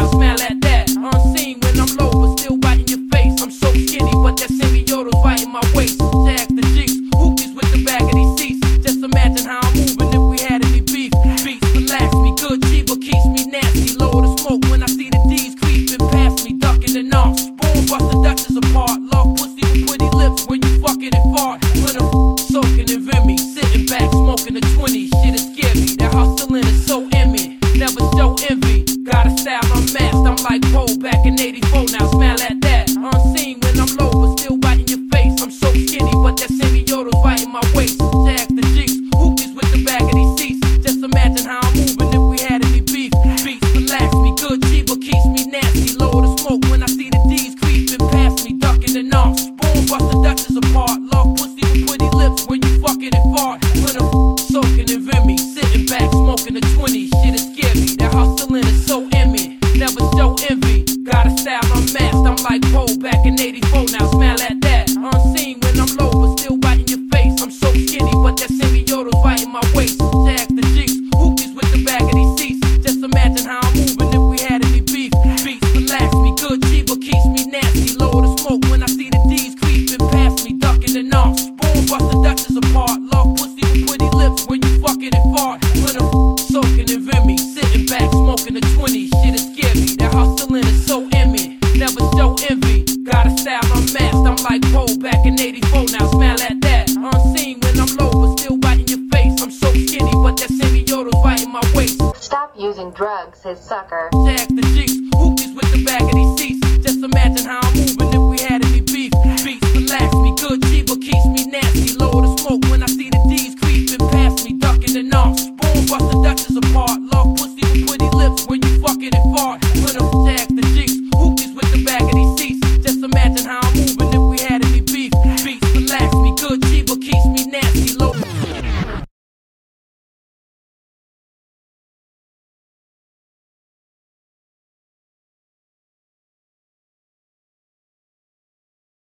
now, smile at that. Unseen when I'm low, but still right in your face. I'm so skinny, but that semi-auto's right in my waist. 84. now smile at that. Unseen when I'm low, but still biting your face. I'm so skinny, but that semi-auto's biting my waist. Like Poe back in 84, now smile at that. Unseen when I'm low, but still right in your face. I'm so skinny, but that semi-auto's right in my waist. Tag the Jeeps, hoopies with the back of these seats. Just imagine how I'm moving if we had any beef. Beats relax me, good Chiba keeps me nasty. Lower the smoke when I see the D's creeping past me, ducking the knocks. Boom, bust the Dutchess apart. Love pussy with pretty lips when you fucking it fart. like back in 84. Now smell at that. Unseen when I'm low, but still right in your face. I'm so skinny, but that semi-auto's right in my waist. Stop using drugs, his sucker. Jack the with the back of these seats. Just imagine how I'm moving.